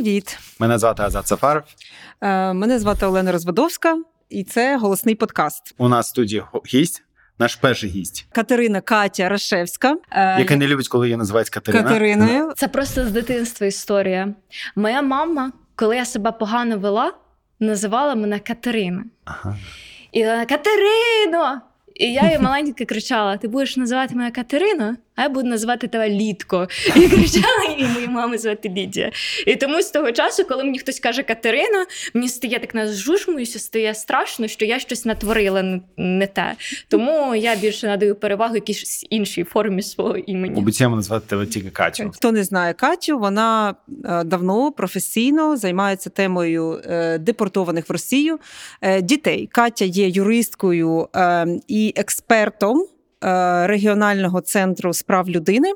Привіт! Мене звати Азат Сафаров. Е, Мене звати Олена Розводовська, і це голосний подкаст. У нас в студії гість, наш перший гість. Катерина Катя Рашевська. е, Яка не любить, коли її називають Катерина. Катериною. Це просто з дитинства історія. Моя мама, коли я себе погано вела, називала мене Катерина. Ага. І вона Катерино! І я їй маленька кричала: Ти будеш називати мене Катерина, а я буду називати тебе Літко. І кричала і мою маму звати Лідія. І тому з того часу, коли мені хтось каже Катерина, мені стає так нажужмуюся, стає страшно, що я щось натворила не- те. Тому я більше надаю перевагу якійсь іншій формі свого імені. Обіцяємо назвати тебе тільки Катю. Хто не знає Катю, вона е, давно професійно займається темою е, депортованих в Росію е, дітей. Катя є юристкою е, і експертом регіонального центру справ людини.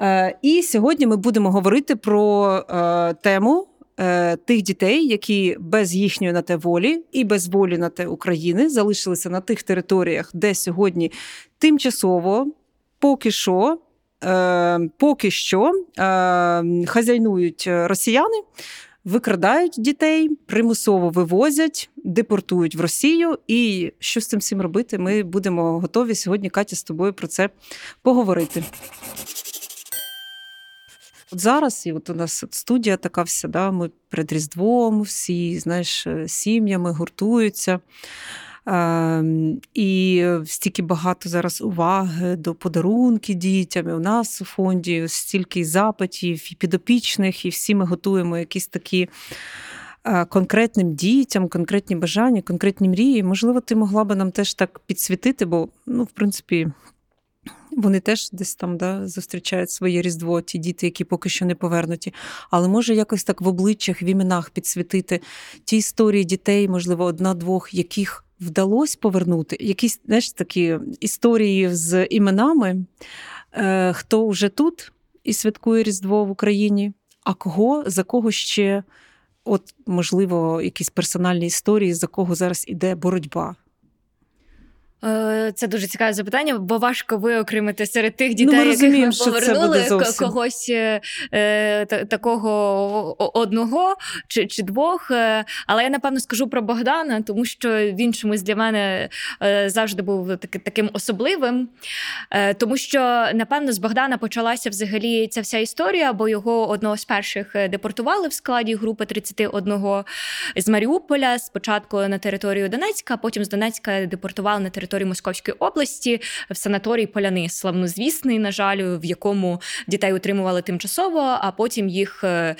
Е, І сьогодні ми будемо говорити про е, тему. е, Тих дітей, які без їхньої на те волі і без волі на те України залишилися на тих територіях, де сьогодні тимчасово поки що е, поки що е, хазяйнують росіяни, викрадають дітей, примусово вивозять, депортують в Росію. І що з цим всім робити? Ми будемо готові сьогодні, Катя, з тобою про це поговорити. От зараз, і от у нас студія така вся, да, ми перед Різдвом, всі, знаєш, е, сім'ями гуртуються. Ем, І стільки багато зараз уваги до подарунків дітям. І у нас у фонді стільки запитів і підопічних, і всі ми готуємо якісь такі е, конкретним дітям, конкретні бажання, конкретні мрії. Можливо, ти могла би нам теж так підсвітити, бо, ну, в принципі, вони теж десь там да, зустрічають своє різдво, ті діти, які поки що не повернуті. Але може якось так в обличчях, в іменах підсвітити ті історії дітей, можливо, одна-двох, яких вдалося повернути. Якісь знаєш, такі історії з іменами, е, хто вже тут і святкує Різдво в Україні, а кого, за кого ще, от, можливо, якісь персональні історії, за кого зараз іде боротьба. Е, Це дуже цікаве запитання, бо важко виокремити серед тих Ну, дітей, ми яких ми що це повернули когось е, е, такого одного чи, чи двох. Е, Але я напевно скажу про Богдана, тому що він чомусь для мене завжди був таки- таким особливим. Тому що, напевно, з Богдана почалася взагалі ця вся історія, бо його одного з перших депортували в складі групи 31 з Маріуполя, спочатку на територію Донецька, а потім з Донецька депортували на територію Московської області в санаторій Поляни, славнозвісний, на жаль, в якому дітей утримували тимчасово, а потім їх е,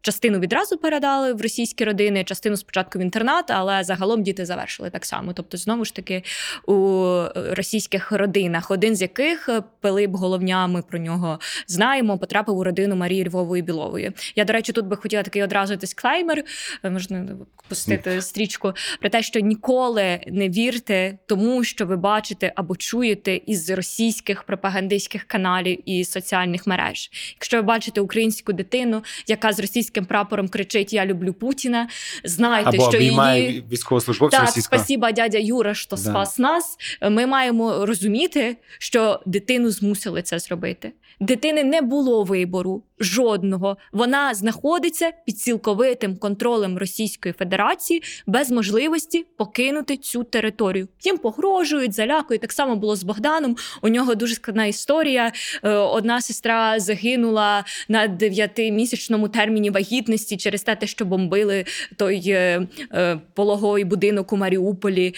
частину відразу передали в російські родини, частину спочатку в інтернат, але загалом діти завершили так само. Тобто, знову ж таки, у російських родинах, один з яких е, Пилип Головня, ми про нього знаємо, потрапив у родину Марії Львової Білової. Я, до речі, тут би хотіла такий одразу дисклеймер, е, можна пустити стрічку про те, що ніколи не вірте тому, що ви бачите або чуєте із російських пропагандистських каналів і соціальних мереж. Якщо ви бачите українську дитину, яка з російським прапором кричить Я люблю Путіна, знайте, Або що її. військовослужбовця Так, російського. спасіба, дядя Юра, що Да. спас нас. Ми маємо розуміти, що дитину змусили це зробити. Дитини не було вибору жодного. Вона знаходиться під цілковитим контролем Російської Федерації без можливості покинути цю територію. Їм погрожують, залякують. Так само було з Богданом. У нього дуже складна історія. Е, Одна сестра загинула на дев'ятимісячному терміні вагітності через те, що бомбили той е, е, пологовий будинок у Маріуполі.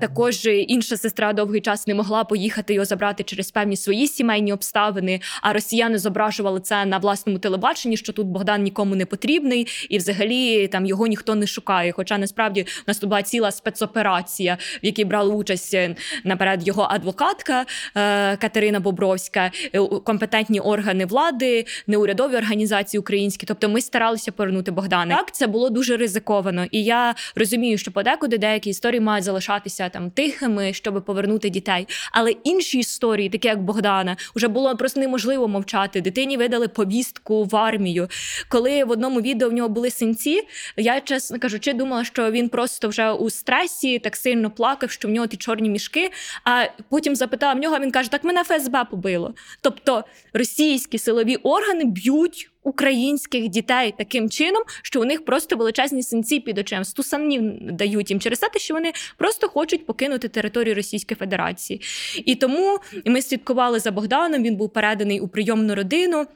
Також інша сестра довгий час не могла поїхати його забрати через певні свої сімейні обставини. А росіяни зображували це на власному телебаченні, що тут Богдан нікому не потрібний, і взагалі там його ніхто не шукає. Хоча насправді у нас тут була ціла спецоперація, в якій брала участь е, наперед його адвокатка е, Катерина Бобровська, е, компетентні органи влади, неурядові організації українські. Тобто ми старалися повернути Богдана. Так, це було дуже ризиковано. І я розумію, що подекуди деякі історії мають залишатися там тихими, щоб повернути дітей. Але інші історії, такі як Богдана, вже було просто неможливо мовчати. Дитині видали повістку в армію. Коли в одному відео в нього були синці, я чесно кажучи, думала, що він просто вже у стресі так сильно плакав, що в нього тече чорні мішки. А потім запитала в нього, він каже: Так мене ФСБ побило. Тобто російські силові органи б'ють. Українських дітей таким чином, що у них просто величезні синці під очем, стусанів дають їм через те, що вони просто хочуть покинути територію Російської Федерації. І тому ми слідкували за Богданом. Він був переданий у прийомну родину.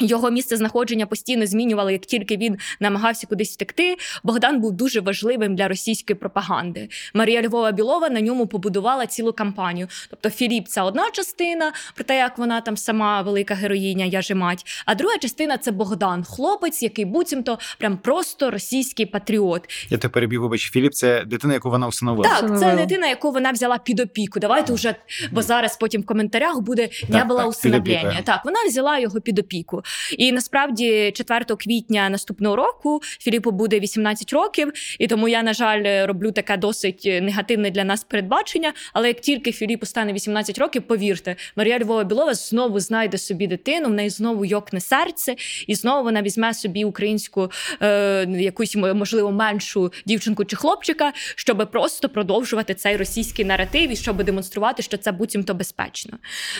Його місце знаходження постійно змінювали, як тільки він намагався кудись втекти. Богдан був дуже важливим для російської пропаганди. Марія Львова Білова на ньому побудувала цілу кампанію. Тобто, Філіп це одна частина, про те, як вона там сама велика героїня, я же мать. А друга частина це Богдан, хлопець, який буцімто прям просто російський патріот. Я тебе переб'ю, вибач, Філіп, це дитина, яку вона усиновила. Так, це дитина, яку вона взяла під опіку. Давайте вже, бо зараз потім в коментарях буде не була так, усиновлення. Так, вона взяла його під опіку. І насправді 4 квітня наступного року Філіпу буде 18 років, і тому я, на жаль, роблю таке досить негативне для нас передбачення. Але як тільки Філіпу стане 18 років, повірте, Марія Львова Білова знову знайде собі дитину, в неї знову йокне серце, і знову вона візьме собі українську е, якусь можливо меншу дівчинку чи хлопчика, щоб просто продовжувати цей російський наратив і щоб демонструвати, що це буцімто безпечно.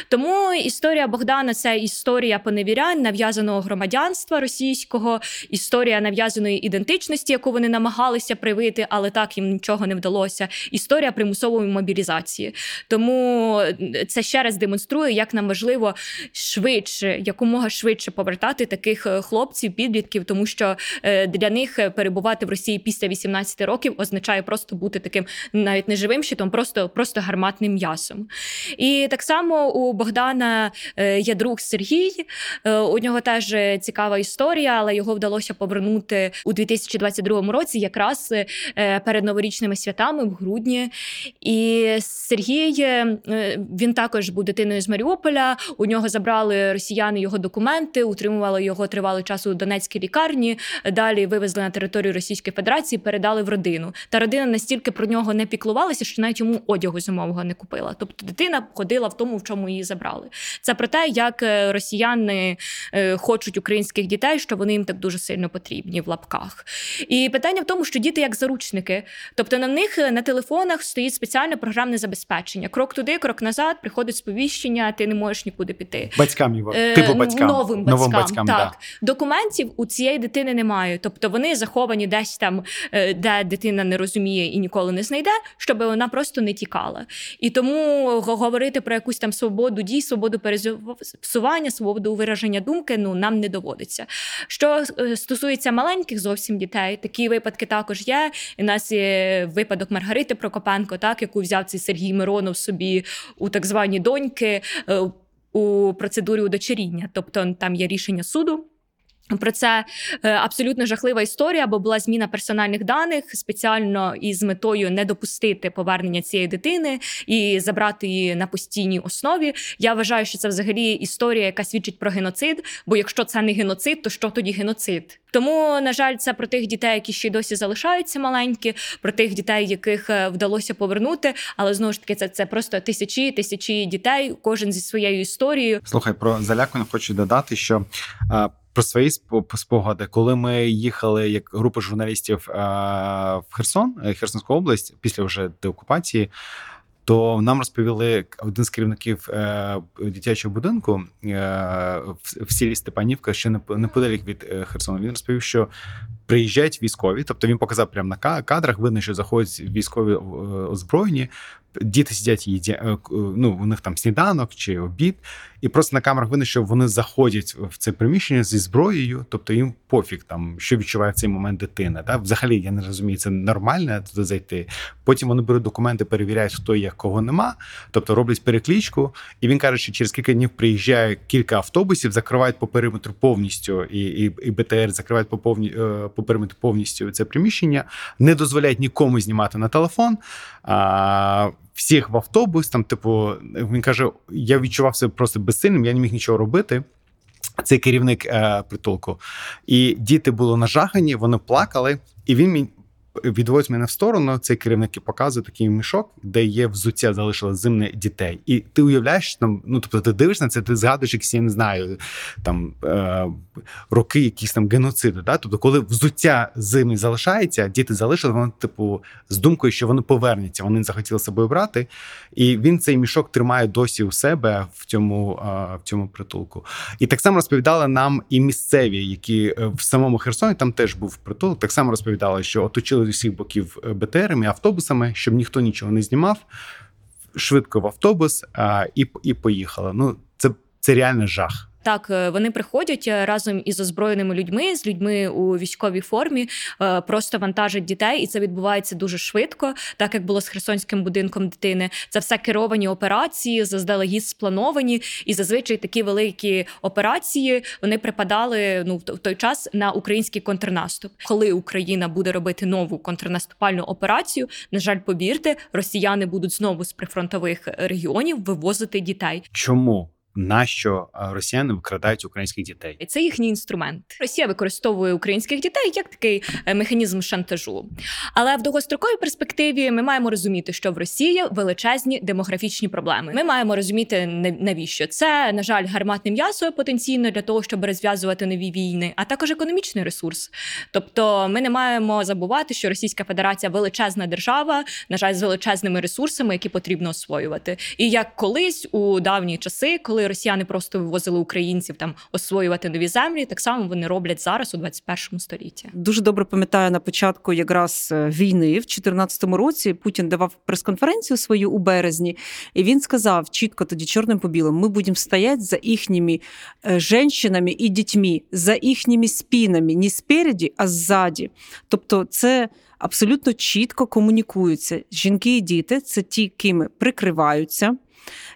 Тому історія Богдана це історія поневірянь, нав'язаного громадянства російського, історія нав'язаної ідентичності, яку вони намагалися привити, але так їм нічого не вдалося. Історія примусової мобілізації. Тому це ще раз демонструє, як нам важливо швидше, якомога швидше повертати таких е, хлопців, підлітків, тому що е, для них е, перебувати в Росії після 18 років означає просто бути таким навіть не живим щитом, просто, просто гарматним м'ясом. І так само у Богдана є друг Сергій. У нього теж е, цікава історія, але його вдалося повернути у 2022 році, якраз е, перед новорічними святами в грудні. І Сергій е, він також був дитиною з Маріуполя. У нього забрали росіяни його документи, утримували його тривалий час у Донецькій лікарні. Далі вивезли на територію Російської Федерації, передали в родину. Та родина настільки про нього не піклувалася, що навіть йому одягу зимового не купила. Тобто дитина ходила в тому, в чому її забрали. Це про те, як росіяни хочуть українських дітей, що вони їм так дуже сильно потрібні в лапках. І питання в тому, що діти як заручники, тобто на них е, на телефонах стоїть спеціальне програмне забезпечення. Крок туди, крок назад, приходить сповіщення, ти не можеш нікуди піти. Батькам його, Е, типу батькам. Новим батькам, Новим батькам так. Да. Документів у цієї дитини немає. Тобто вони заховані десь там, е, де дитина не розуміє і ніколи не знайде, щоб вона просто не тікала. І тому го- говорити про якусь там свободу дій, свободу пересування, свободу вираження думки ну нам не доводиться. Що е, стосується маленьких зовсім дітей, такі випадки також є. І у нас є випадок Маргарити Прокопенко, так яку взяв цей Сергій Миронов собі у так звані доньки. е, у процедурі удочеріння, тобто там є рішення суду. Про це е, абсолютно жахлива історія, бо була зміна персональних даних спеціально із метою не допустити повернення цієї дитини і забрати її на постійній основі. Я вважаю, що це взагалі історія, яка свідчить про геноцид. Бо якщо це не геноцид, то що тоді геноцид? Тому, на жаль, це про тих дітей, які ще й досі залишаються маленькі, про тих дітей, яких е, вдалося повернути. Але знову ж таки, це, це просто тисячі, тисячі дітей, кожен зі своєю історією. Слухай, про залякування хочу додати, що а, про свої спо- спогади, коли ми їхали як група журналістів в Херсон, е, Херсонську область, після вже деокупації. То нам розповіли один з керівників е, дитячого будинку е, в, в селі Степанівка, що непо- неподалік від е, Херсона. Він розповів, що приїжджають військові, тобто він показав прямо на кадрах, видно, що заходять військові е, озброєні, діти сидять їдять, е, ну, у них там сніданок чи обід, і просто на камерах видно, що вони заходять в це приміщення зі зброєю, тобто їм пофіг там, що відчуває цей момент дитина. Та? Взагалі, я не розумію, це нормально туди зайти. Потім вони беруть документи, перевіряють, хто є, кого нема, тобто роблять перекличку. І він каже, що через кілька днів приїжджає кілька автобусів, закривають по периметру повністю, і, і, і БТР закривають по, повні, е, по периметру повністю це приміщення, не дозволяють нікому знімати на телефон. А, всіх в автобус, там, типу, він каже: я відчував себе просто безсильним, я не міг нічого робити. Цей керівник е, притулку. І діти були нажагані, вони плакали, і він мені відводять мене в сторону. Цей керівник і показує такий мішок, де є взуття, залишило зимне дітей. І ти уявляєш, там, ну тобто, ти дивишся на це, ти згадуєш, якісь, я не знаю, там е, роки, якісь там геноциди. Да? Тобто, коли взуття зимне залишається, діти залишили, вони, типу, з думкою, що вони повернуться, вони не захотіли собою брати. І він цей мішок тримає досі у себе в цьому, е, в цьому притулку. І так само розповідали нам і місцеві, які е, в самому Херсоні там теж був притулок. Так само розповідали, що оточили з усіх боків е, БТРами, автобусами, щоб ніхто нічого не знімав. Швидко в автобус а, і і поїхала. Ну це, це реально жах. Так, е, вони приходять е, разом із озброєними людьми, з людьми у військовій формі, е, просто вантажать дітей, і це відбувається дуже швидко, так як було з Херсонським будинком дитини. Це все керовані операції, заздалегідь сплановані, і зазвичай такі великі операції вони припадали ну в той час на український контрнаступ. Коли Україна буде робити нову контрнаступальну операцію, на жаль, повірте, росіяни будуть знову з прифронтових регіонів вивозити дітей. Чому? Нащо росіяни викрадають українських дітей. Це їхній інструмент. Росія використовує українських дітей як такий е, механізм шантажу. Але в довгостроковій перспективі ми маємо розуміти, що в Росії величезні демографічні проблеми. Ми маємо розуміти, навіщо це на жаль, гарматне м'ясо потенційно для того, щоб розв'язувати нові війни, а також економічний ресурс. Тобто, ми не маємо забувати, що Російська Федерація величезна держава, на жаль, з величезними ресурсами, які потрібно освоювати. І як колись у давні часи, коли росіяни просто вивозили українців там освоювати нові землі. Так само вони роблять зараз у 21 столітті. Дуже добре пам'ятаю на початку якраз е, війни в 2014 році. Путін давав прес-конференцію свою у березні, і він сказав чітко тоді чорним по білому: ми будемо стояти за їхніми е, женщинами і дітьми, за їхніми спінами, не спереді, а ззаді. Тобто, це. Абсолютно чітко комунікуються. Жінки і діти це ті, кими прикриваються,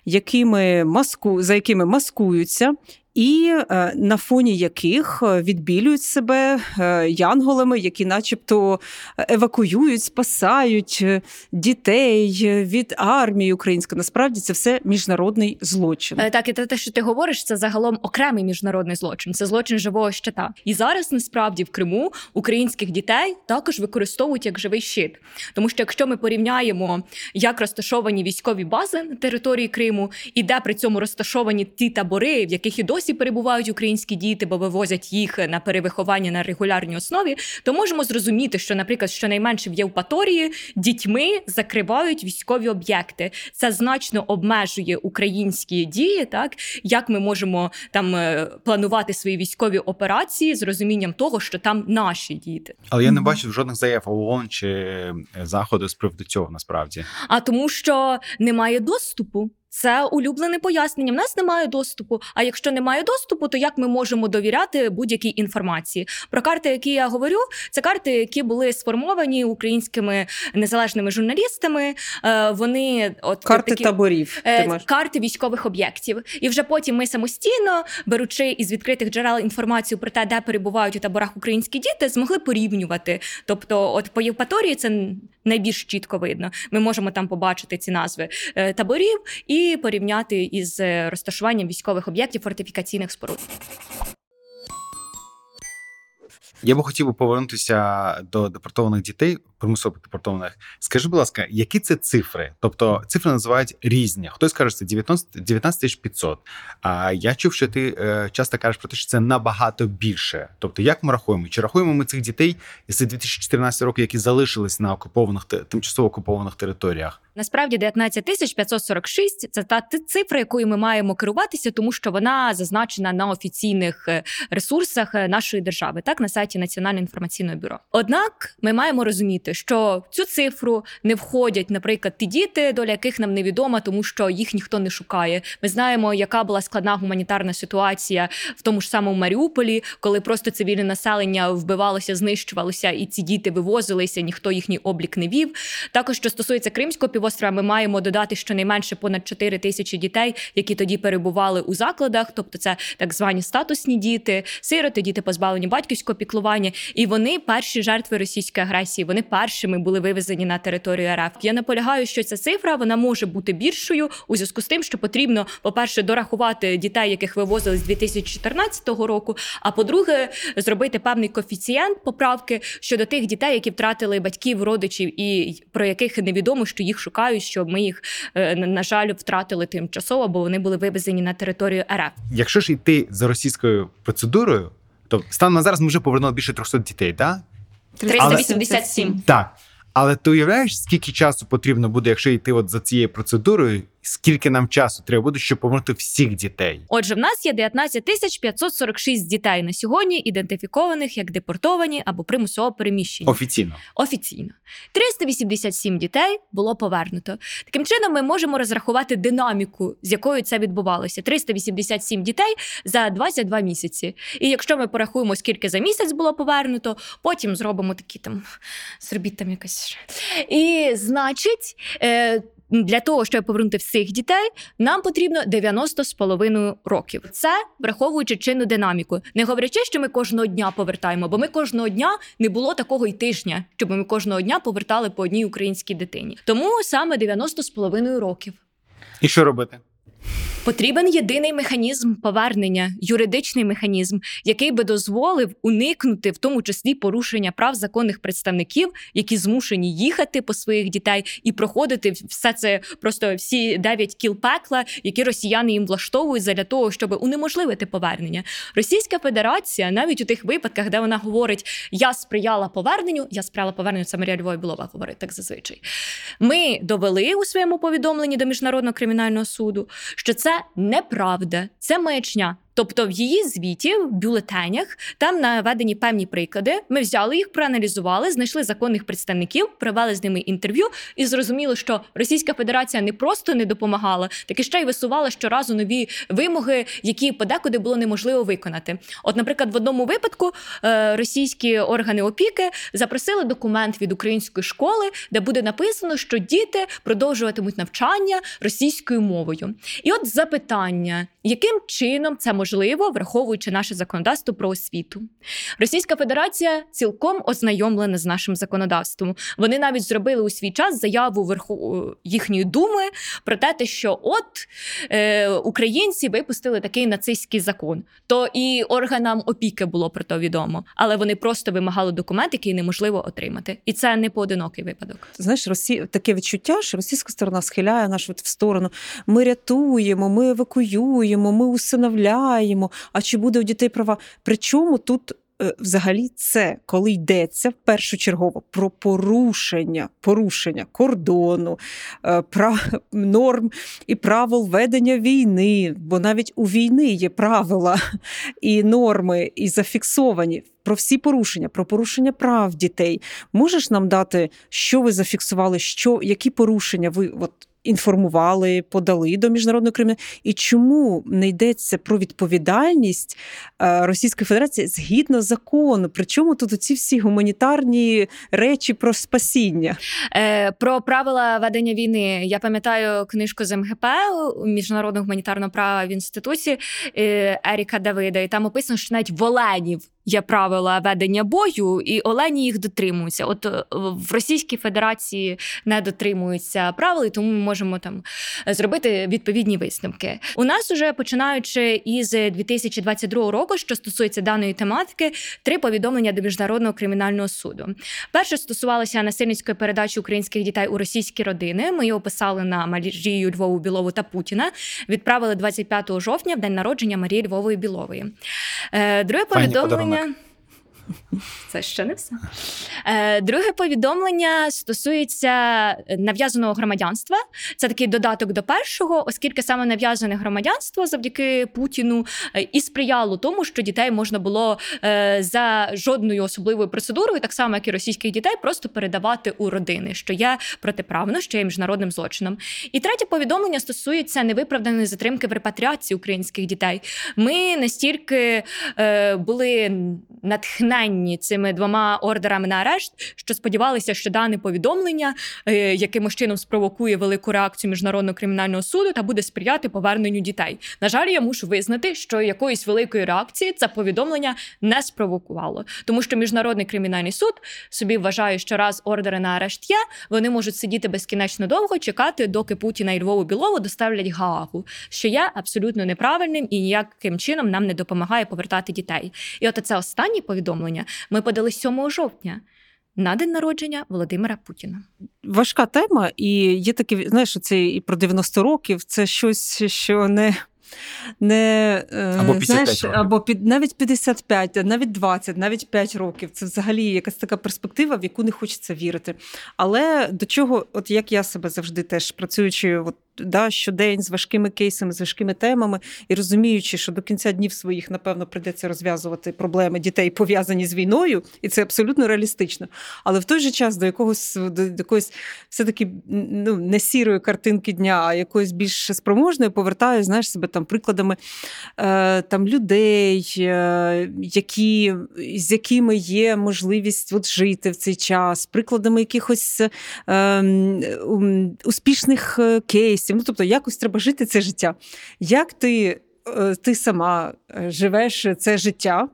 якими маску, за якими маскуються, і е, на фоні яких е, відбілюють себе е, янголами, які, начебто, евакуюють, спасають дітей від армії української. Насправді це все міжнародний злочин. Так, і те, що ти говориш, це загалом окремий міжнародний злочин. Це злочин живого щита. І зараз насправді в Криму українських дітей також використовують як живий щит. Тому що якщо ми порівняємо, як розташовані військові бази на території Криму, і де при цьому розташовані ті табори, в яких і досі досі перебувають українські діти, бо вивозять їх на перевиховання на регулярній основі, то можемо зрозуміти, що, наприклад, щонайменше в Євпаторії дітьми закривають військові об'єкти. Це значно обмежує українські дії, так як ми можемо там е, планувати свої військові операції з розумінням того, що там наші діти. Але я не бачив жодних заяв ООН чи е, заходу з приводу цього насправді. А тому, що немає доступу. Це улюблене пояснення. В нас немає доступу. А якщо немає доступу, то як ми можемо довіряти будь-якій інформації? Про карти, які я говорю, це карти, які були сформовані українськими незалежними журналістами. Е, вони от карти такі, таборів е, ти карти військових об'єктів. І вже потім ми самостійно, беручи із відкритих джерел інформацію про те, де перебувають у таборах українські діти, змогли порівнювати. Тобто, от по Євпаторії це найбільш чітко видно. Ми можемо там побачити ці назви е, таборів і порівняти із е, розташуванням військових об'єктів фортифікаційних споруд. Я би хотів повернутися до депортованих дітей, примусово депортованих. Скажи, будь ласка, які це цифри? Тобто цифри називають різні. Хтось каже, це 19 19 500. А я чув, що ти е, часто кажеш про те, що це набагато більше. Тобто, як ми рахуємо? Чи рахуємо ми цих дітей з 2014 року, які залишились на окупованих тимчасово окупованих територіях? Насправді 19 тисяч 546 – це та цифра, якою ми маємо керуватися, тому що вона зазначена на офіційних е, ресурсах е, нашої держави, так на сайті Національного інформаційного бюро. Однак ми маємо розуміти, що в цю цифру не входять, наприклад, ті діти, доля яких нам невідома, тому що їх ніхто не шукає. Ми знаємо, яка була складна гуманітарна ситуація в тому ж самому Маріуполі, коли просто цивільне населення вбивалося, знищувалося, і ці діти вивозилися, ніхто їхній облік не вів. Також що стосується кримського півострова, ми маємо додати щонайменше понад 4 тисячі дітей, які тоді перебували у закладах, тобто це так звані статусні діти, сироти, діти позбавлені батьківського піклування. І вони перші жертви російської агресії. Вони першими були вивезені на територію РФ. Я наполягаю, що ця цифра вона може бути більшою у зв'язку з тим, що потрібно, по-перше, дорахувати дітей, яких вивозили з 2014 року. А по-друге, зробити певний коефіцієнт поправки щодо тих дітей, які втратили батьків, родичів, і про яких невідомо, що їх шукають, що ми їх е, на жаль втратили тимчасово, бо вони були вивезені на територію РФ. Якщо ж йти за російською процедурою, то станом на зараз ми вже повернули більше 300 дітей, так? 387. Так. Але ти уявляєш, скільки часу потрібно буде, якщо йти от за цією процедурою, скільки нам часу треба буде, щоб повернути всіх дітей? Отже, в нас є 19 тисяч 546 дітей на сьогодні, ідентифікованих як депортовані або примусово переміщені. Офіційно. Офіційно 387 дітей було повернуто. Таким чином, ми можемо розрахувати динаміку, з якою це відбувалося. 387 дітей за 22 місяці. І якщо ми порахуємо, скільки за місяць було повернуто, потім зробимо такі там зробіть там якась. І значить. Для того, щоб повернути всіх дітей, нам потрібно 90 з половиною років. Це враховуючи чинну динаміку, не говорячи, що ми кожного дня повертаємо, бо ми кожного дня не було такого й тижня, щоб ми кожного дня повертали по одній українській дитині. Тому саме 90 з половиною років. І що робити? Потрібен єдиний механізм повернення, юридичний механізм, який би дозволив уникнути в тому числі порушення прав законних представників, які змушені їхати по своїх дітей і проходити все це просто всі дев'ять кіл пекла, які росіяни їм влаштовують для того, щоб унеможливити повернення. Російська Федерація навіть у тих випадках, де вона говорить Я сприяла поверненню, я сприяла поверненню, це Марія Львова Білова говорить так зазвичай. Ми довели у своєму повідомленні до міжнародного кримінального суду, що це неправда, це маячня. Тобто в її звіті, в бюлетенях, там наведені певні приклади. Ми взяли їх, проаналізували, знайшли законних представників, провели з ними інтерв'ю і зрозуміли, що Російська Федерація не просто не допомагала, так і ще й висувала щоразу нові вимоги, які подекуди було неможливо виконати. От, наприклад, в одному випадку е, російські органи опіки запросили документ від української школи, де буде написано, що діти продовжуватимуть навчання російською мовою. І от запитання, яким чином це можливо, враховуючи наше законодавство про освіту. Російська Федерація цілком ознайомлена з нашим законодавством. Вони навіть зробили у свій час заяву верху їхньої думи про те, що от е, українці випустили такий нацистський закон. То і органам опіки було про то відомо, але вони просто вимагали документ, який неможливо отримати, і це не поодинокий випадок. Знаєш, Росія таке відчуття, що російська сторона схиляє нашу в сторону. Ми рятуємо, ми евакуюємо, ми усиновляємо розглядаємо, а чи буде у дітей права. Причому тут е, взагалі це коли йдеться в першочергово про порушення порушення кордону, е, прав, норм і правил ведення війни, бо навіть у війни є правила і норми, і зафіксовані. Про всі порушення, про порушення прав дітей. Можеш нам дати, що ви зафіксували, що які порушення ви от інформували, подали до міжнародного криміналу. І чому не йдеться про відповідальність е, Російської Федерації згідно закону? Причому тут оці всі гуманітарні речі про спасіння? Е, Про правила ведення війни я пам'ятаю книжку з МГП міжнародного гуманітарного права в інституті е, Еріка Давида, і там описано, що навіть в Оленів є правила ведення бою, і Олені їх дотримуються. От е, в Російській Федерації не дотримуються правил, і тому ми можемо там зробити відповідні висновки. У нас уже починаючи із 2022 року, що стосується даної тематики, три повідомлення до міжнародного кримінального суду. Перше стосувалося насильницької передачі українських дітей у російські родини. Ми його писали на Марію Львову Білову та Путіна. Відправили 25 жовтня в день народження Марії Львової Білової. Е, друге повідомлення. Ingen. Це ще не все. Е, Друге повідомлення стосується нав'язаного громадянства. Це такий додаток до першого, оскільки саме нав'язане громадянство завдяки Путіну е, і сприяло тому, що дітей можна було е, за жодною особливою процедурою, так само як і російських дітей, просто передавати у родини, що є протиправно, що є міжнародним злочином. І третє повідомлення стосується невиправданої затримки в репатріації українських дітей. Ми настільки е, були натхнені натхненні цими двома ордерами на арешт, що сподівалися, що дане повідомлення е, якимось чином спровокує велику реакцію міжнародного кримінального суду та буде сприяти поверненню дітей. На жаль, я мушу визнати, що якоїсь великої реакції це повідомлення не спровокувало, тому що міжнародний кримінальний суд собі вважає, що раз ордери на арешт є, вони можуть сидіти безкінечно довго, чекати, доки Путіна і Львову Білову доставлять Гаагу, що є абсолютно неправильним і ніяким чином нам не допомагає повертати дітей. І от це останнє повідомлення ми подали 7 жовтня. На день народження Володимира Путіна важка тема, і є таке, знаєш, це і про 90 років. Це щось, що не не е, або 55 знаєш, років. або під навіть 55, навіть 20, навіть 5 років. Це взагалі якась така перспектива, в яку не хочеться вірити. Але до чого, от як я себе завжди теж працюючи, от да, щодень з важкими кейсами, з важкими темами і розуміючи, що до кінця днів своїх, напевно, прийдеться розв'язувати проблеми дітей, пов'язані з війною, і це абсолютно реалістично. Але в той же час до якогось до якоїсь все-таки ну, не сірої картинки дня, а якоїсь більш спроможної, повертаю, знаєш, себе там прикладами е, там людей, е, які, з якими є можливість от, жити в цей час, прикладами якихось е, успішних кейсів цінності. Ну, тобто, якось треба жити це життя. Як ти е, ти сама е, живеш це життя?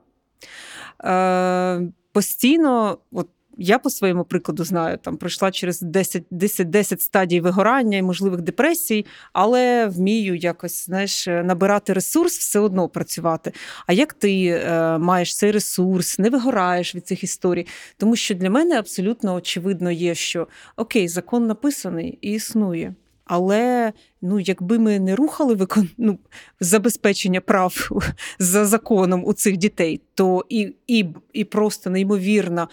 Е, постійно, от я по своєму прикладу знаю, там пройшла через 10 10, 10 стадій вигорання і можливих депресій, але вмію якось знаєш, набирати ресурс, все одно працювати. А як ти е, маєш цей ресурс, не вигораєш від цих історій? Тому що для мене абсолютно очевидно є, що окей, закон написаний і існує. Але ну, якби ми не рухали викон... ну, забезпечення прав за законом у цих дітей, то і, і, і просто неймовірна.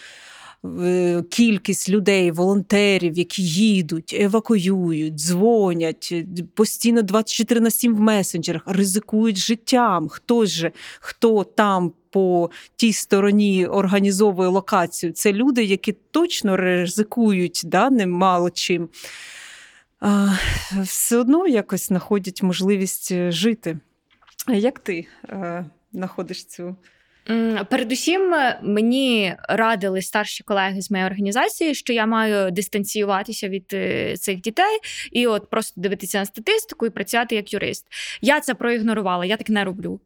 Е, кількість людей, волонтерів, які їдуть, евакуюють, дзвонять постійно 24 на 7 в месенджерах, ризикують життям. Хто ж хто там по тій стороні організовує локацію? Це люди, які точно ризикують да, немало чим все одно якось знаходять можливість е, жити. Як ти е, знаходиш цю? Передусім, мені радили старші колеги з моєї організації, що я маю дистанціюватися від е, цих дітей і от просто дивитися на статистику і працювати як юрист. Я це проігнорувала, я так не роблю.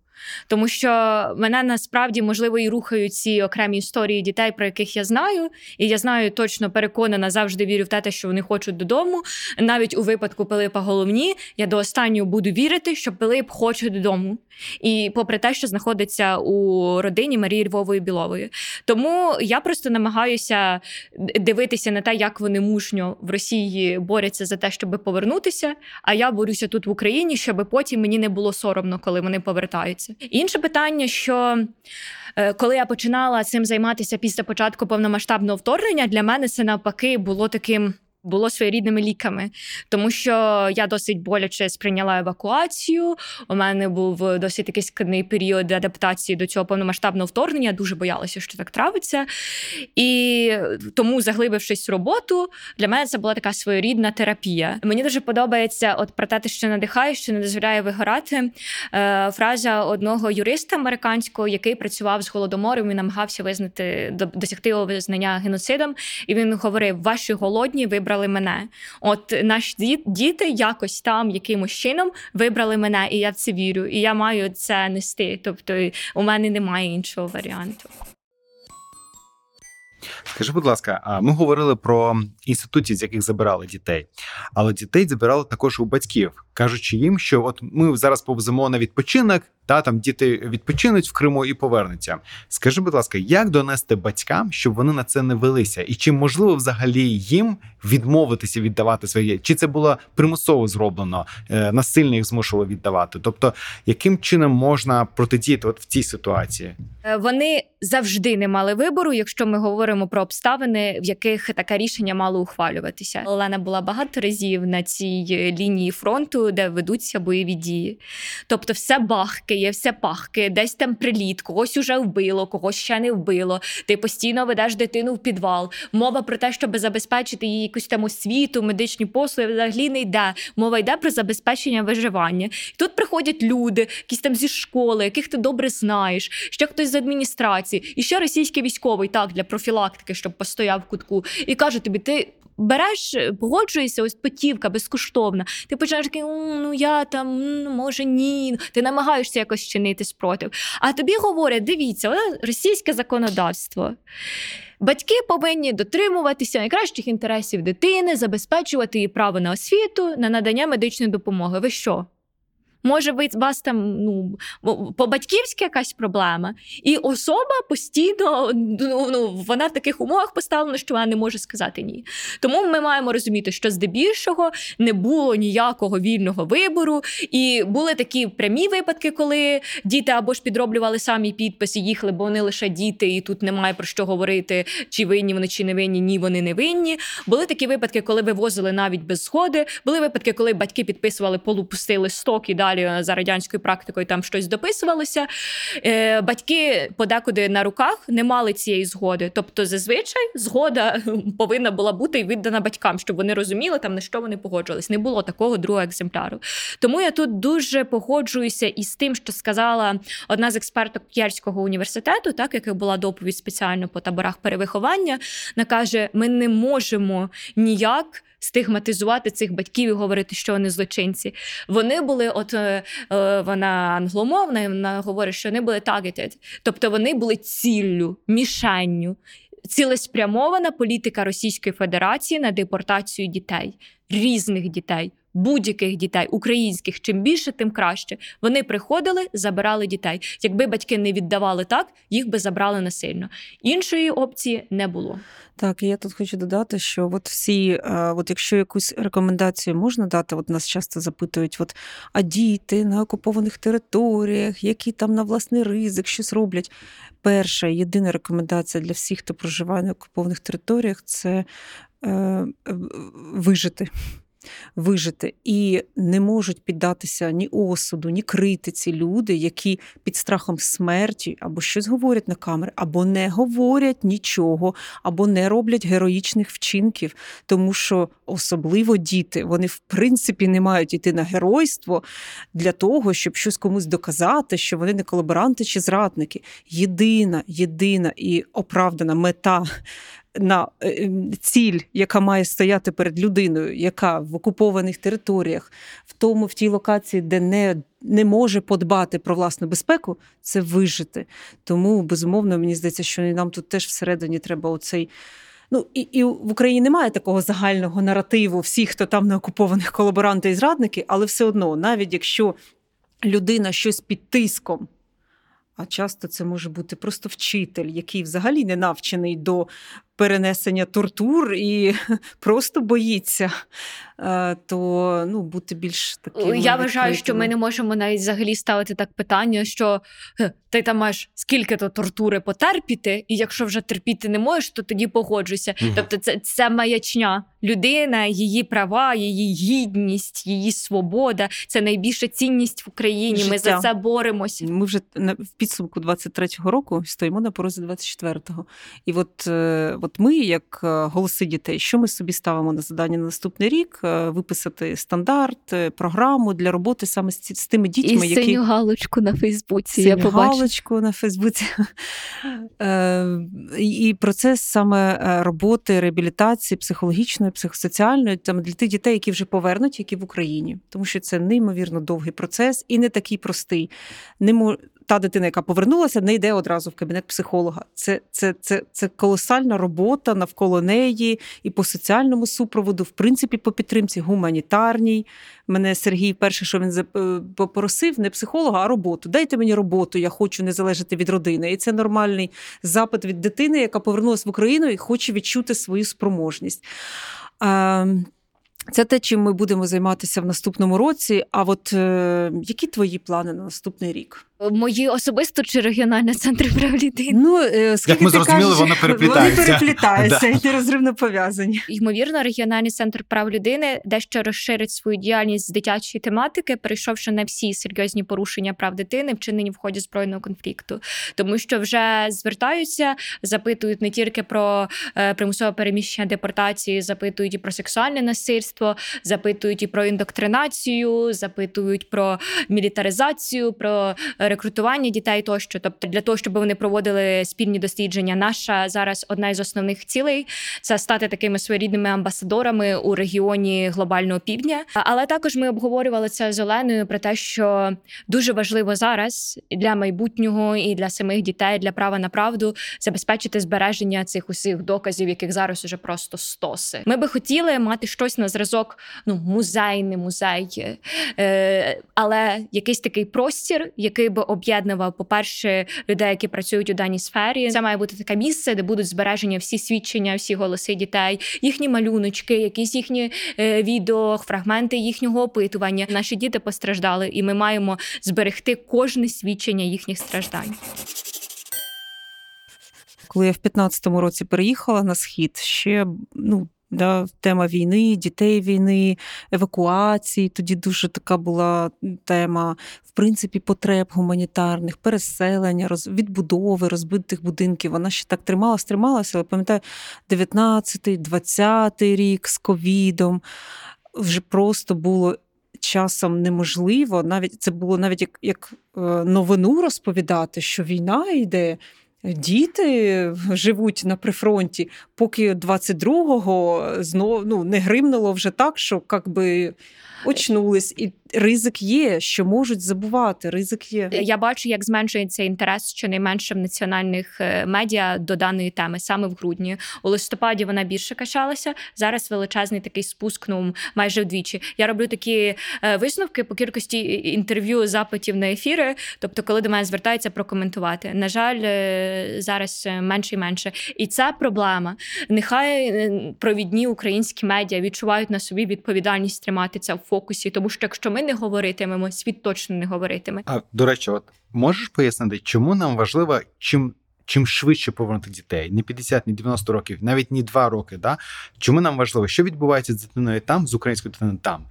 Тому що мене насправді можливо і рухають ці окремі історії дітей, про яких я знаю, і я знаю точно переконана, завжди вірю в те, що вони хочуть додому. Навіть у випадку Пилипа головні, я до останнього буду вірити, що Пилип хоче додому. І попри те, що знаходиться у родині Марії Львової Білової. Тому я просто намагаюся дивитися на те, як вони мужньо в Росії борються за те, щоб повернутися. А я борюся тут в Україні, щоб потім мені не було соромно, коли вони повертаються. Інше питання, що е, коли я починала цим займатися після початку повномасштабного вторгнення, для мене це навпаки було таким було своєрідними ліками, тому що я досить боляче сприйняла евакуацію. У мене був досить такий складний період адаптації до цього повномасштабного вторгнення. Дуже боялася, що так травиться. І тому, заглибившись в роботу, для мене це була така своєрідна терапія. Мені дуже подобається, от про те, що надихає, що не дозволяє вигорати. Е, фраза одного юриста американського, який працював з голодомором і намагався визнати досягти його визнання геноцидом. І він говорив: ваші голодні вибрали вибрали мене. От наші діти якось там якимось чином вибрали мене, і я в це вірю. І я маю це нести. Тобто у мене немає іншого варіанту. Скажи, будь ласка, ми говорили про інституції, з яких забирали дітей, але дітей забирали також у батьків, кажучи їм, що от ми зараз повеземо на відпочинок, та там діти відпочинуть в Криму і повернуться. Скажи, будь ласка, як донести батькам, щоб вони на це не велися, і чи можливо взагалі їм відмовитися віддавати своє? Чи це було примусово зроблено, е, насильно їх змушувало віддавати? Тобто, яким чином можна протидіяти от в цій ситуації? Е, вони завжди не мали вибору, якщо ми говоримо про обставини, в яких таке рішення мало ухвалюватися. Олена була багато разів на цій лінії фронту де ведуться бойові дії. Тобто, все бахкає, все пахкає, десь там приліт, когось уже вбило, когось ще не вбило. Ти постійно ведеш дитину в підвал. Мова про те, щоб забезпечити їй якусь там освіту, медичні послуги взагалі не йде. Мова йде про забезпечення виживання. І тут приходять люди, якісь там зі школи, яких ти добре знаєш, ще хтось з адміністрації, і ще російський військовий так для профілактики, щоб постояв в кутку, і каже тобі, ти. Береш, погоджуєшся, ось потівка безкоштовна. Ти починаєш такий, ну я там, ну, може, ні. Ти намагаєшся якось чинити спротив. А тобі говорять: дивіться, російське законодавство. Батьки повинні дотримуватися найкращих інтересів дитини, забезпечувати її право на освіту, на надання медичної допомоги. Ви що? Може, ви вас там ну по-батьківськи якась проблема, і особа постійно ну, ну, вона в таких умовах поставлена, що вона не може сказати ні. Тому ми маємо розуміти, що здебільшого не було ніякого вільного вибору, і були такі прямі випадки, коли діти або ж підроблювали самі підписи, їхали, бо вони лише діти, і тут немає про що говорити, чи винні вони, чи не винні, ні, вони не винні. Були такі випадки, коли вивозили навіть без згоди. Були випадки, коли батьки підписували полупустий листок і далі далі за радянською практикою там щось дописувалося. Е, Батьки подекуди на руках не мали цієї згоди. Тобто, зазвичай згода повинна була бути віддана батькам, щоб вони розуміли, там на що вони погоджувались. Не було такого другого екземпляру. Тому я тут дуже погоджуюся із тим, що сказала одна з експерток К'єрського університету, так яка була доповідь спеціально по таборах перевиховання. Вона каже: ми не можемо ніяк стигматизувати цих батьків і говорити, що вони злочинці. Вони були, от е, е, вона англомовна, вона говорить, що вони були targeted, тобто вони були ціллю, мішанню. Цілеспрямована політика Російської Федерації на депортацію дітей, різних дітей, будь-яких дітей, українських. Чим більше, тим краще. Вони приходили, забирали дітей. Якби батьки не віддавали так, їх би забрали насильно. Іншої опції не було. Так, я тут хочу додати, що от всі, е, от якщо якусь рекомендацію можна дати, от нас часто запитують: от а діти на окупованих територіях, які там на власний ризик щось роблять. Перша єдина рекомендація для всіх, хто проживає на окупованих територіях, це е, вижити вижити, і не можуть піддатися ні осуду, ні критиці люди, які під страхом смерті або щось говорять на камери, або не говорять нічого, або не роблять героїчних вчинків, тому що особливо діти вони в принципі не мають йти на геройство для того, щоб щось комусь доказати, що вони не колаборанти чи зрадники. Єдина, єдина і оправдана мета на е, ем, ціль, яка має стояти перед людиною, яка в окупованих територіях, в тому в тій локації, де не не може подбати про власну безпеку, це вижити. Тому безумовно мені здається, що нам тут теж всередині треба оцей. Ну і і в Україні немає такого загального наративу всіх, хто там на окупованих колаборанти і зрадники, але все одно, навіть якщо людина щось під тиском. А часто це може бути просто вчитель, який взагалі не навчений до перенесення тортур і просто боїться, е, то ну, бути більш таким. Я вважаю, що ми не можемо навіть взагалі ставити так питання, що ти там маєш скільки то тортури потерпіти, і якщо вже терпіти не можеш, то тоді погоджуйся. Угу. Тобто, це це маячня. Людина, її права, її гідність, її свобода це найбільша цінність в Україні. Життя. Ми за це боремося. Ми вже в підсумку 23-го року стоїмо на порозі 24-го. І от, е, от ми, як е, голоси дітей, що ми собі ставимо на завдання на наступний рік? Е, виписати стандарт, програму для роботи саме з, з тими дітьми, І які... синю галочку на Фейсбуці. Синю я побачу. галочку на Фейсбуці. І процес саме роботи, реабілітації, психологічної, психосоціальної, там для тих дітей, які вже повернуті, які в Україні, тому що це неймовірно довгий процес і не такий простий. Не мож та дитина, яка повернулася, не йде одразу в кабінет психолога. Це це, це, це колосальна робота навколо неї і по соціальному супроводу, в принципі, по підтримці гуманітарній. Мене Сергій, перше, що він е, попросив, не психолога, а роботу. Дайте мені роботу, я хочу не залежати від родини. І це нормальний запит від дитини, яка повернулася в Україну і хоче відчути свою спроможність. Ем, це те, чим ми будемо займатися в наступному році. А от е, які твої плани на наступний рік? Мої особисто чи регіональний центр прав людини? Ну, е, скільки Як ми зрозуміли, кажеш, вони переплітаються. Вони переплітаються і нерозривно пов'язані. Ймовірно, регіональний центр прав людини дещо розширить свою діяльність з дитячої тематики, перейшовши на всі серйозні порушення прав дитини, вчинені в ході збройного конфлікту, тому що вже звертаються, запитують не тільки про е, примусове переміщення депортації, запитують і про сексуальне насильство, запитують і про індоктринацію, запитують про мілітаризацію, про рекрутування дітей тощо. Тобто, для того, щоб вони проводили спільні дослідження, наша зараз одна із основних цілей це стати такими своєрідними амбасадорами у регіоні глобального півдня. Але також ми обговорювали це з Оленою про те, що дуже важливо зараз для майбутнього і для самих дітей, для права на правду забезпечити збереження цих усіх доказів, яких зараз уже просто стоси. Ми би хотіли мати щось на зразок, ну музей, не музей, але якийсь такий простір, який би об'єднував, по-перше, людей, які працюють у даній сфері. Це має бути таке місце, де будуть збережені всі свідчення, всі голоси дітей, їхні малюночки, якісь їхні е, відео, фрагменти їхнього опитування. Наші діти постраждали, і ми маємо зберегти кожне свідчення їхніх страждань. Коли я в 15-му році переїхала на схід, ще ну. Да, тема війни, дітей війни, евакуації. Тоді дуже така була тема, в принципі, потреб гуманітарних, переселення, роз... відбудови розбитих будинків. Вона ще так трималась, трималася, але пам'ятаю, 19-й, 20-й рік з ковідом вже просто було часом неможливо. Навіть це було навіть як, як е, новину розповідати, що війна йде. Діти живуть на прифронті, поки 22-го знов ну, не гримнуло вже так, що як би очнулись, і ризик є, що можуть забувати. Ризик є. Я бачу, як зменшується інтерес щонайменше в національних е, медіа до даної теми саме в грудні. У листопаді вона більше качалася. Зараз величезний такий спуск, ну майже вдвічі. Я роблю такі е, висновки по кількості інтерв'ю, запитів на ефіри. Тобто, коли до мене звертаються прокоментувати. На жаль, е, зараз менше і менше. І це проблема. Нехай провідні українські медіа відчувають на собі відповідальність тримати це в фокусі, тому що якщо ми не говоритимемо, світ точно не говоритиме. А до речі, от можеш пояснити, чому нам важливо чим. Чим швидше повернути дітей, не 50, не 90 років, навіть не 2 роки. Да? Чому нам важливо, що відбувається з дитиною там, з українською дитиною там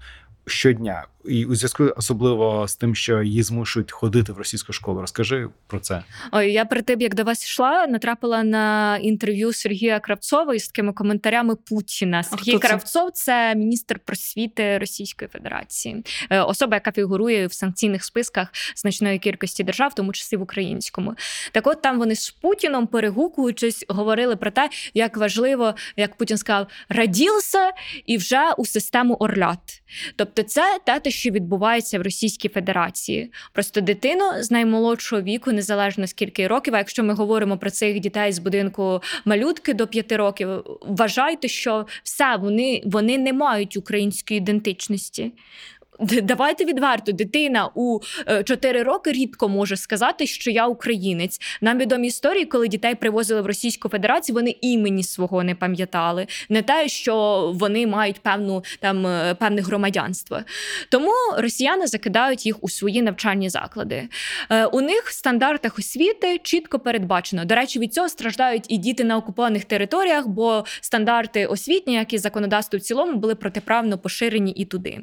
щодня, і у зв'язку особливо з тим, що її змушують ходити в російську школу. Розкажи про це. Ой, я перед тим, як до вас йшла, натрапила на інтерв'ю Сергія Кравцова із такими коментарями Путіна. Сергій хто це? Кравцов це міністр просвіти Російської Федерації, Е, особа, яка фігурує в санкційних списках значної кількості держав, в тому числі в українському. Так, от там вони з Путіном, перегукуючись, говорили про те, як важливо, як Путін сказав, раділся і вже у систему орлят. Тобто, це те, що відбувається в Російській Федерації. Просто дитину з наймолодшого віку, незалежно скільки років. А якщо ми говоримо про цих дітей з будинку малютки до 5 років, вважайте, що все вони, вони не мають української ідентичності. Давайте відверто, дитина у 4 роки рідко може сказати, що я українець. Нам відомі історії, коли дітей привозили в Російську Федерацію, вони імені свого не пам'ятали, не те, що вони мають певну там е, певне громадянство. Тому росіяни закидають їх у свої навчальні заклади. Е, У них в стандартах освіти чітко передбачено. До речі, від цього страждають і діти на окупованих територіях, бо стандарти освітні, як і законодавство в цілому, були протиправно поширені і туди.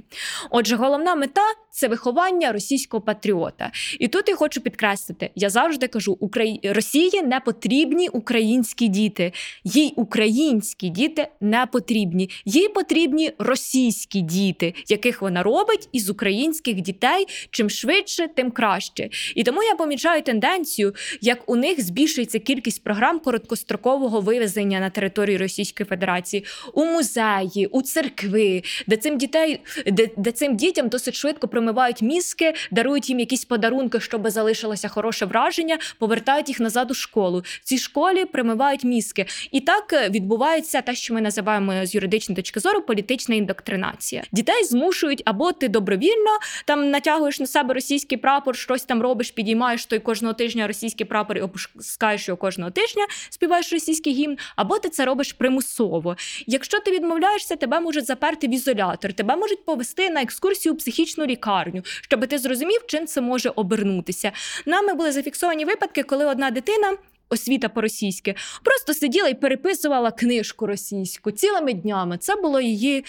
Отже, головна мета це виховання російського патріота. І тут я хочу підкреслити: я завжди кажу: Украї... Росії не потрібні українські діти. Їй українські діти не потрібні. Їй потрібні російські діти, яких вона робить із українських дітей. Чим швидше, тим краще. І тому я помічаю тенденцію, як у них збільшується кількість програм короткострокового вивезення на території Російської Федерації у музеї, у церкви, де цим дітей, де, де цим дітям досить швидко промивають мізки, дарують їм якісь подарунки, щоб залишилося хороше враження, повертають їх назад у школу. В цій школі примивають мізки. І так е, відбувається те, що ми називаємо з юридичної точки зору політична індоктринація. Дітей змушують або ти добровільно там натягуєш на себе російський прапор, щось там робиш, підіймаєш той кожного тижня російський прапор і опускаєш його кожного тижня, співаєш російський гімн, або ти це робиш примусово. Якщо ти відмовляєшся, тебе можуть заперти в ізолятор, тебе можуть повести на екскурсію екскурсію, психічну лікарню, щоб ти зрозумів, чим це може обернутися. Нами були зафіксовані випадки, коли одна дитина освіта по-російськи, просто сиділа і переписувала книжку російську цілими днями. Це було її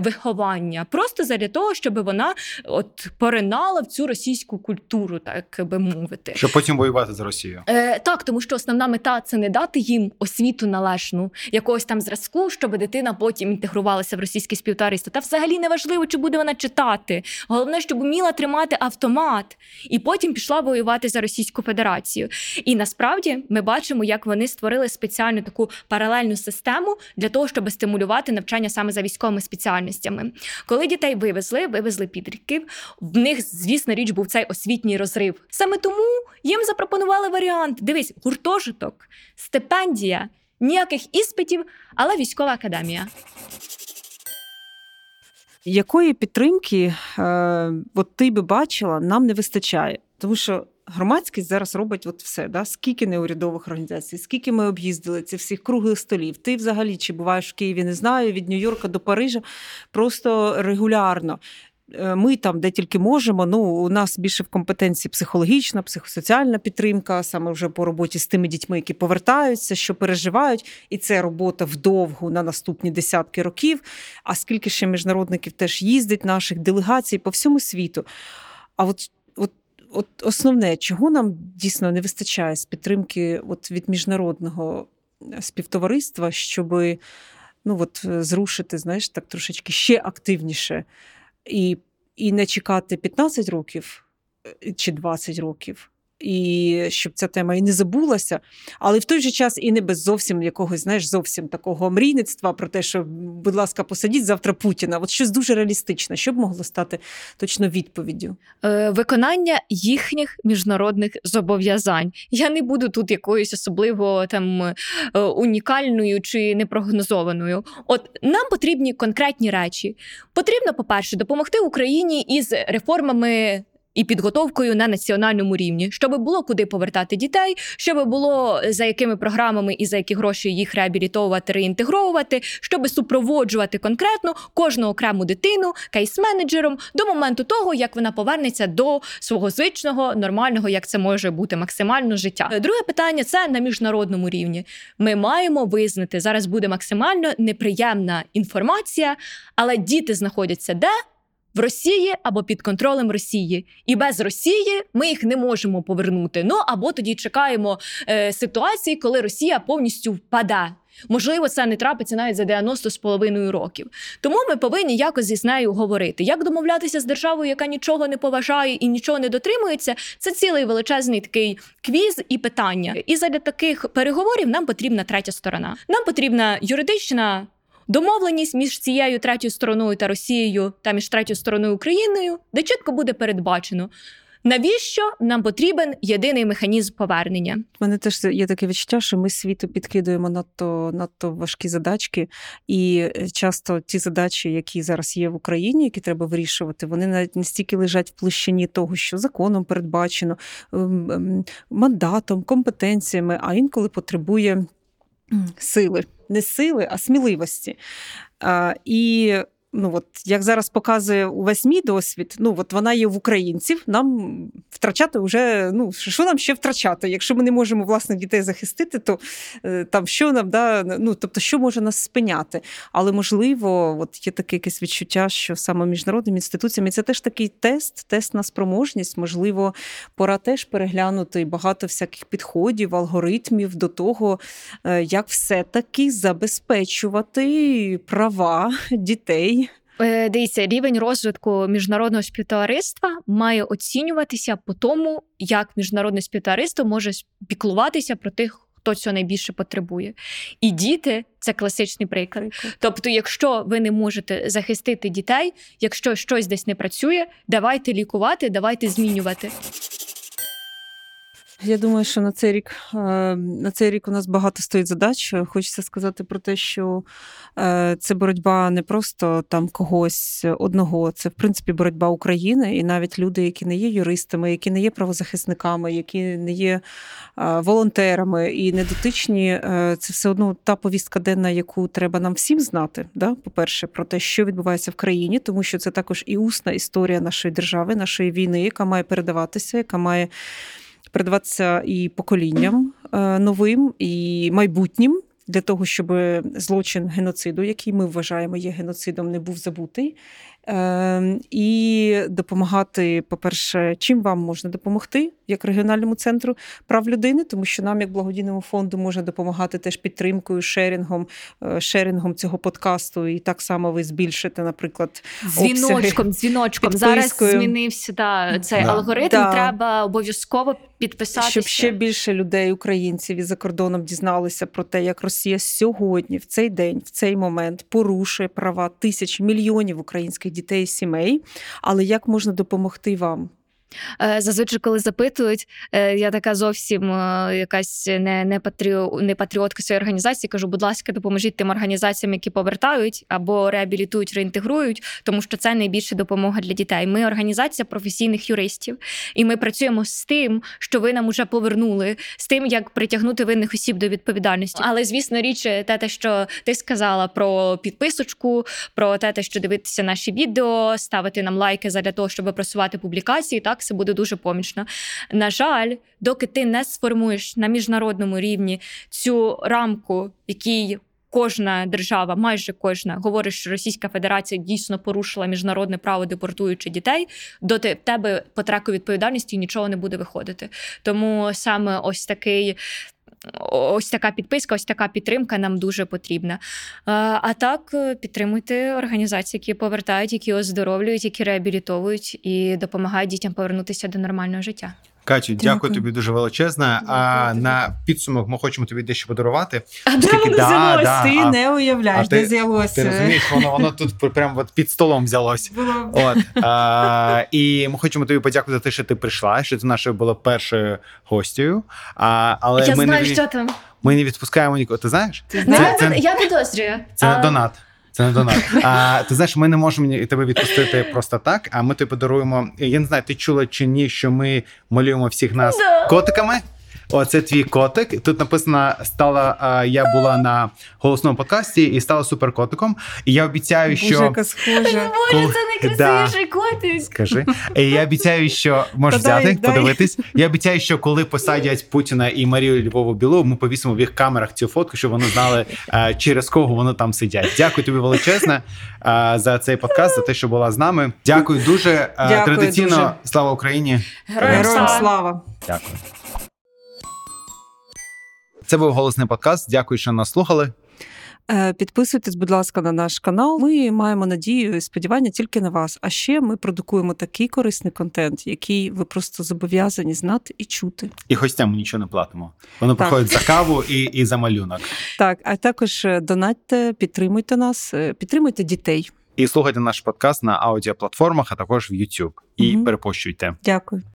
виховання, просто для того, щоб вона от поринала в цю російську культуру, так би мовити. Щоб потім воювати за Росію. Е, так, тому що основна мета це не дати їм освіту належну, якогось там зразку, щоб дитина потім інтегрувалася в російське співтовариство. Та взагалі не важливо, чи буде вона читати. Головне, щоб вміла тримати автомат і потім пішла воювати за Російську Федерацію. І насправді ми бачимо, як вони створили спеціальну таку паралельну систему для того, щоб стимулювати навчання саме за військовими спеціальностями. Коли дітей вивезли, вивезли підлітків, в них, звісно, річ був цей освітній розрив. Саме тому їм запропонували варіант: дивись, гуртожиток, стипендія, ніяких іспитів, але військова академія. Якої підтримки е, от ти би бачила, нам не вистачає, тому що громадськість зараз робить от все. Да? Скільки неурядових організацій, скільки ми об'їздили цих всіх круглих столів. Ти взагалі чи буваєш в Києві, не знаю, від Нью-Йорка до Парижа просто регулярно. Е, ми там, де тільки можемо. Ну, у нас більше в компетенції психологічна, психосоціальна підтримка, саме вже по роботі з тими дітьми, які повертаються, що переживають, і це робота вдовгу на наступні десятки років. А скільки ще міжнародників теж їздить, наших делегацій по всьому світу. А от, от, основне, чого нам дійсно не вистачає з підтримки от від міжнародного співтовариства, щоб ну, от, зрушити, знаєш, так трошечки ще активніше і і не чекати 15 років е, чи 20 років, і щоб ця тема і не забулася, але в той же час і не без зовсім якогось, знаєш, зовсім такого мрійництва про те, що, будь ласка, посадіть завтра Путіна. От щось дуже реалістичне, що б могло стати точно відповіддю? Е, виконання їхніх міжнародних зобов'язань. Я не буду тут якоюсь особливо там е, унікальною чи непрогнозованою. От нам потрібні конкретні речі. Потрібно, по-перше, допомогти Україні із реформами і підготовкою на національному рівні, щоб було куди повертати дітей, щоб було за якими програмами і за які гроші їх реабілітовувати, реінтегровувати, щоб супроводжувати конкретно кожну окрему дитину кейс-менеджером до моменту того, як вона повернеться до свого звичного, нормального, як це може бути максимально життя. Друге питання це на міжнародному рівні. Ми маємо визнати зараз буде максимально неприємна інформація, але діти знаходяться де в Росії або під контролем Росії, і без Росії ми їх не можемо повернути. Ну або тоді чекаємо е, ситуації, коли Росія повністю впаде. Можливо, це не трапиться навіть за 90 з половиною років. Тому ми повинні якось із нею говорити. Як домовлятися з державою, яка нічого не поважає і нічого не дотримується, це цілий величезний такий квіз і питання. І задля таких переговорів нам потрібна третя сторона. Нам потрібна юридична домовленість між цією третьою стороною та Росією та між третьою стороною Україною, де чітко буде передбачено. Навіщо нам потрібен єдиний механізм повернення? У мене теж є таке відчуття, що ми світу підкидуємо надто надто важкі задачки, і е, часто ті задачі, які зараз є в Україні, які треба вирішувати, вони навіть не стільки лежать в площині того, що законом передбачено ем, ем, мандатом, компетенціями, а інколи потребує сили не сили, а сміливості. І ну от як зараз показує увесь мій досвід, ну от вона є в українців. Нам втрачати вже ну що нам ще втрачати? Якщо ми не можемо власних дітей захистити, то е, там що нам да ну тобто, що може нас спиняти? Але можливо, от є таке якесь відчуття, що саме міжнародними інституціями це теж такий тест, тест на спроможність. Можливо, пора теж переглянути багато всяких підходів, алгоритмів до того, е, як все таки забезпечувати права дітей. Е, дивіться, рівень розвитку міжнародного співтовариства має оцінюватися по тому, як міжнародне співтовариство може піклуватися про тих, хто цього найбільше потребує. І діти це класичний приклад. Тобто, якщо ви не можете захистити дітей, якщо щось десь не працює, давайте лікувати, давайте змінювати. Я думаю, що на цей рік е, на цей рік у нас багато стоїть задач. Хочеться сказати про те, що е, це боротьба не просто там когось одного, це в принципі боротьба України, і навіть люди, які не є юристами, які не є правозахисниками, які не є е, волонтерами і не дотичні, це все одно та повістка денна, яку треба нам всім знати. Да? По-перше, про те, що відбувається в країні, тому що це також і усна історія нашої держави, нашої війни, яка має передаватися, яка має передаватися і поколінням е, новим, і майбутнім. Для того щоб злочин геноциду, який ми вважаємо є геноцидом, не був забутий, Ем, і допомагати, по-перше, чим вам можна допомогти як регіональному центру прав людини, тому що нам, як благодійному фонду, можна допомагати теж підтримкою, шерінгом, е, шерінгом цього подкасту. І так само ви збільшите, наприклад, дзвіночком. Дзвіночком зараз змінився да, цей да. алгоритм. Да. Треба обов'язково підписатися. щоб ще більше людей, українців і за кордоном дізналися про те, як Росія сьогодні, в цей день, в цей момент порушує права тисяч мільйонів українських дітей і сімей. Але як можна допомогти вам? Е, зазвичай, коли запитують, е, я така зовсім е, якась не не, патріо, не патріотка своєї організації. Кажу, будь ласка, допоможіть тим організаціям, які повертають або реабілітують, реінтегрують, тому що це найбільша допомога для дітей. Ми організація професійних юристів, і ми працюємо з тим, що ви нам уже повернули, з тим, як притягнути винних осіб до відповідальності. Але звісно, річ те, те, що ти сказала про підписочку, про те, що дивитися наші відео, ставити нам лайки для того, щоб просувати публікації. Так так це буде дуже помічно. На жаль, доки ти не сформуєш на міжнародному рівні цю рамку, якій Кожна держава, майже кожна, говорить, що Російська Федерація дійсно порушила міжнародне право депортуючи дітей. До тебе по треку відповідальності нічого не буде виходити. Тому саме ось такий ось така підписка, ось така підтримка нам дуже потрібна. А так е, підтримуйте організації, які повертають, які оздоровлюють, які реабілітовують і допомагають дітям повернутися до нормального життя. Катю, дякую, дякую тобі дуже величезне. А на підсумок ми хочемо тобі дещо подарувати. А де воно да, взялось? Да, ти а, не уявляєш, а де з'явилося. Ти розумієш, воно воно тут прямо от під столом взялось. От а, І ми хочемо тобі подякувати за те, що ти прийшла, що ти нашою була першою гостю. А, але Я ми знаю, не, що там. Ми не відпускаємо нікого. Ти знаєш? Ти знаєш? Це, це, я підозрюю. Це а... донат. Це не донат. А ти знаєш, ми не можемо тебе відпустити просто так. А ми тобі подаруємо. Я не знаю, ти чула чи ні, що ми малюємо всіх нас котиками. Оце твій котик. Тут написано: стала я була на голосному подкасті і стала суперкотиком. І я обіцяю, що Боже, яка схожа. Боже, це найкрасивіший да. котик. Скажи. І я обіцяю, що можеш взяти, дай. подивитись. Я обіцяю, що коли посадять Путіна і Марію Львову Білу, ми повісимо в їх камерах цю фотку, щоб вони знали, через кого вони там сидять. Дякую тобі величезне за цей подкаст, за те, що була з нами. Дякую дуже. Дякую Традиційно дуже. слава Україні. Героям слава. Дякую. Це був голосний подкаст. Дякую, що нас слухали. Е, підписуйтесь, будь ласка, на наш канал. Ми маємо надію і сподівання тільки на вас. А ще ми продукуємо такий корисний контент, який ви просто зобов'язані знати і чути. І гостям ми нічого не платимо. Воно проходить за каву і і за малюнок. Так, а також е, донатьте, підтримуйте нас, е, підтримуйте дітей. І слухайте наш подкаст на аудіоплатформах, а також в YouTube. І угу. перепощуйте. Дякую.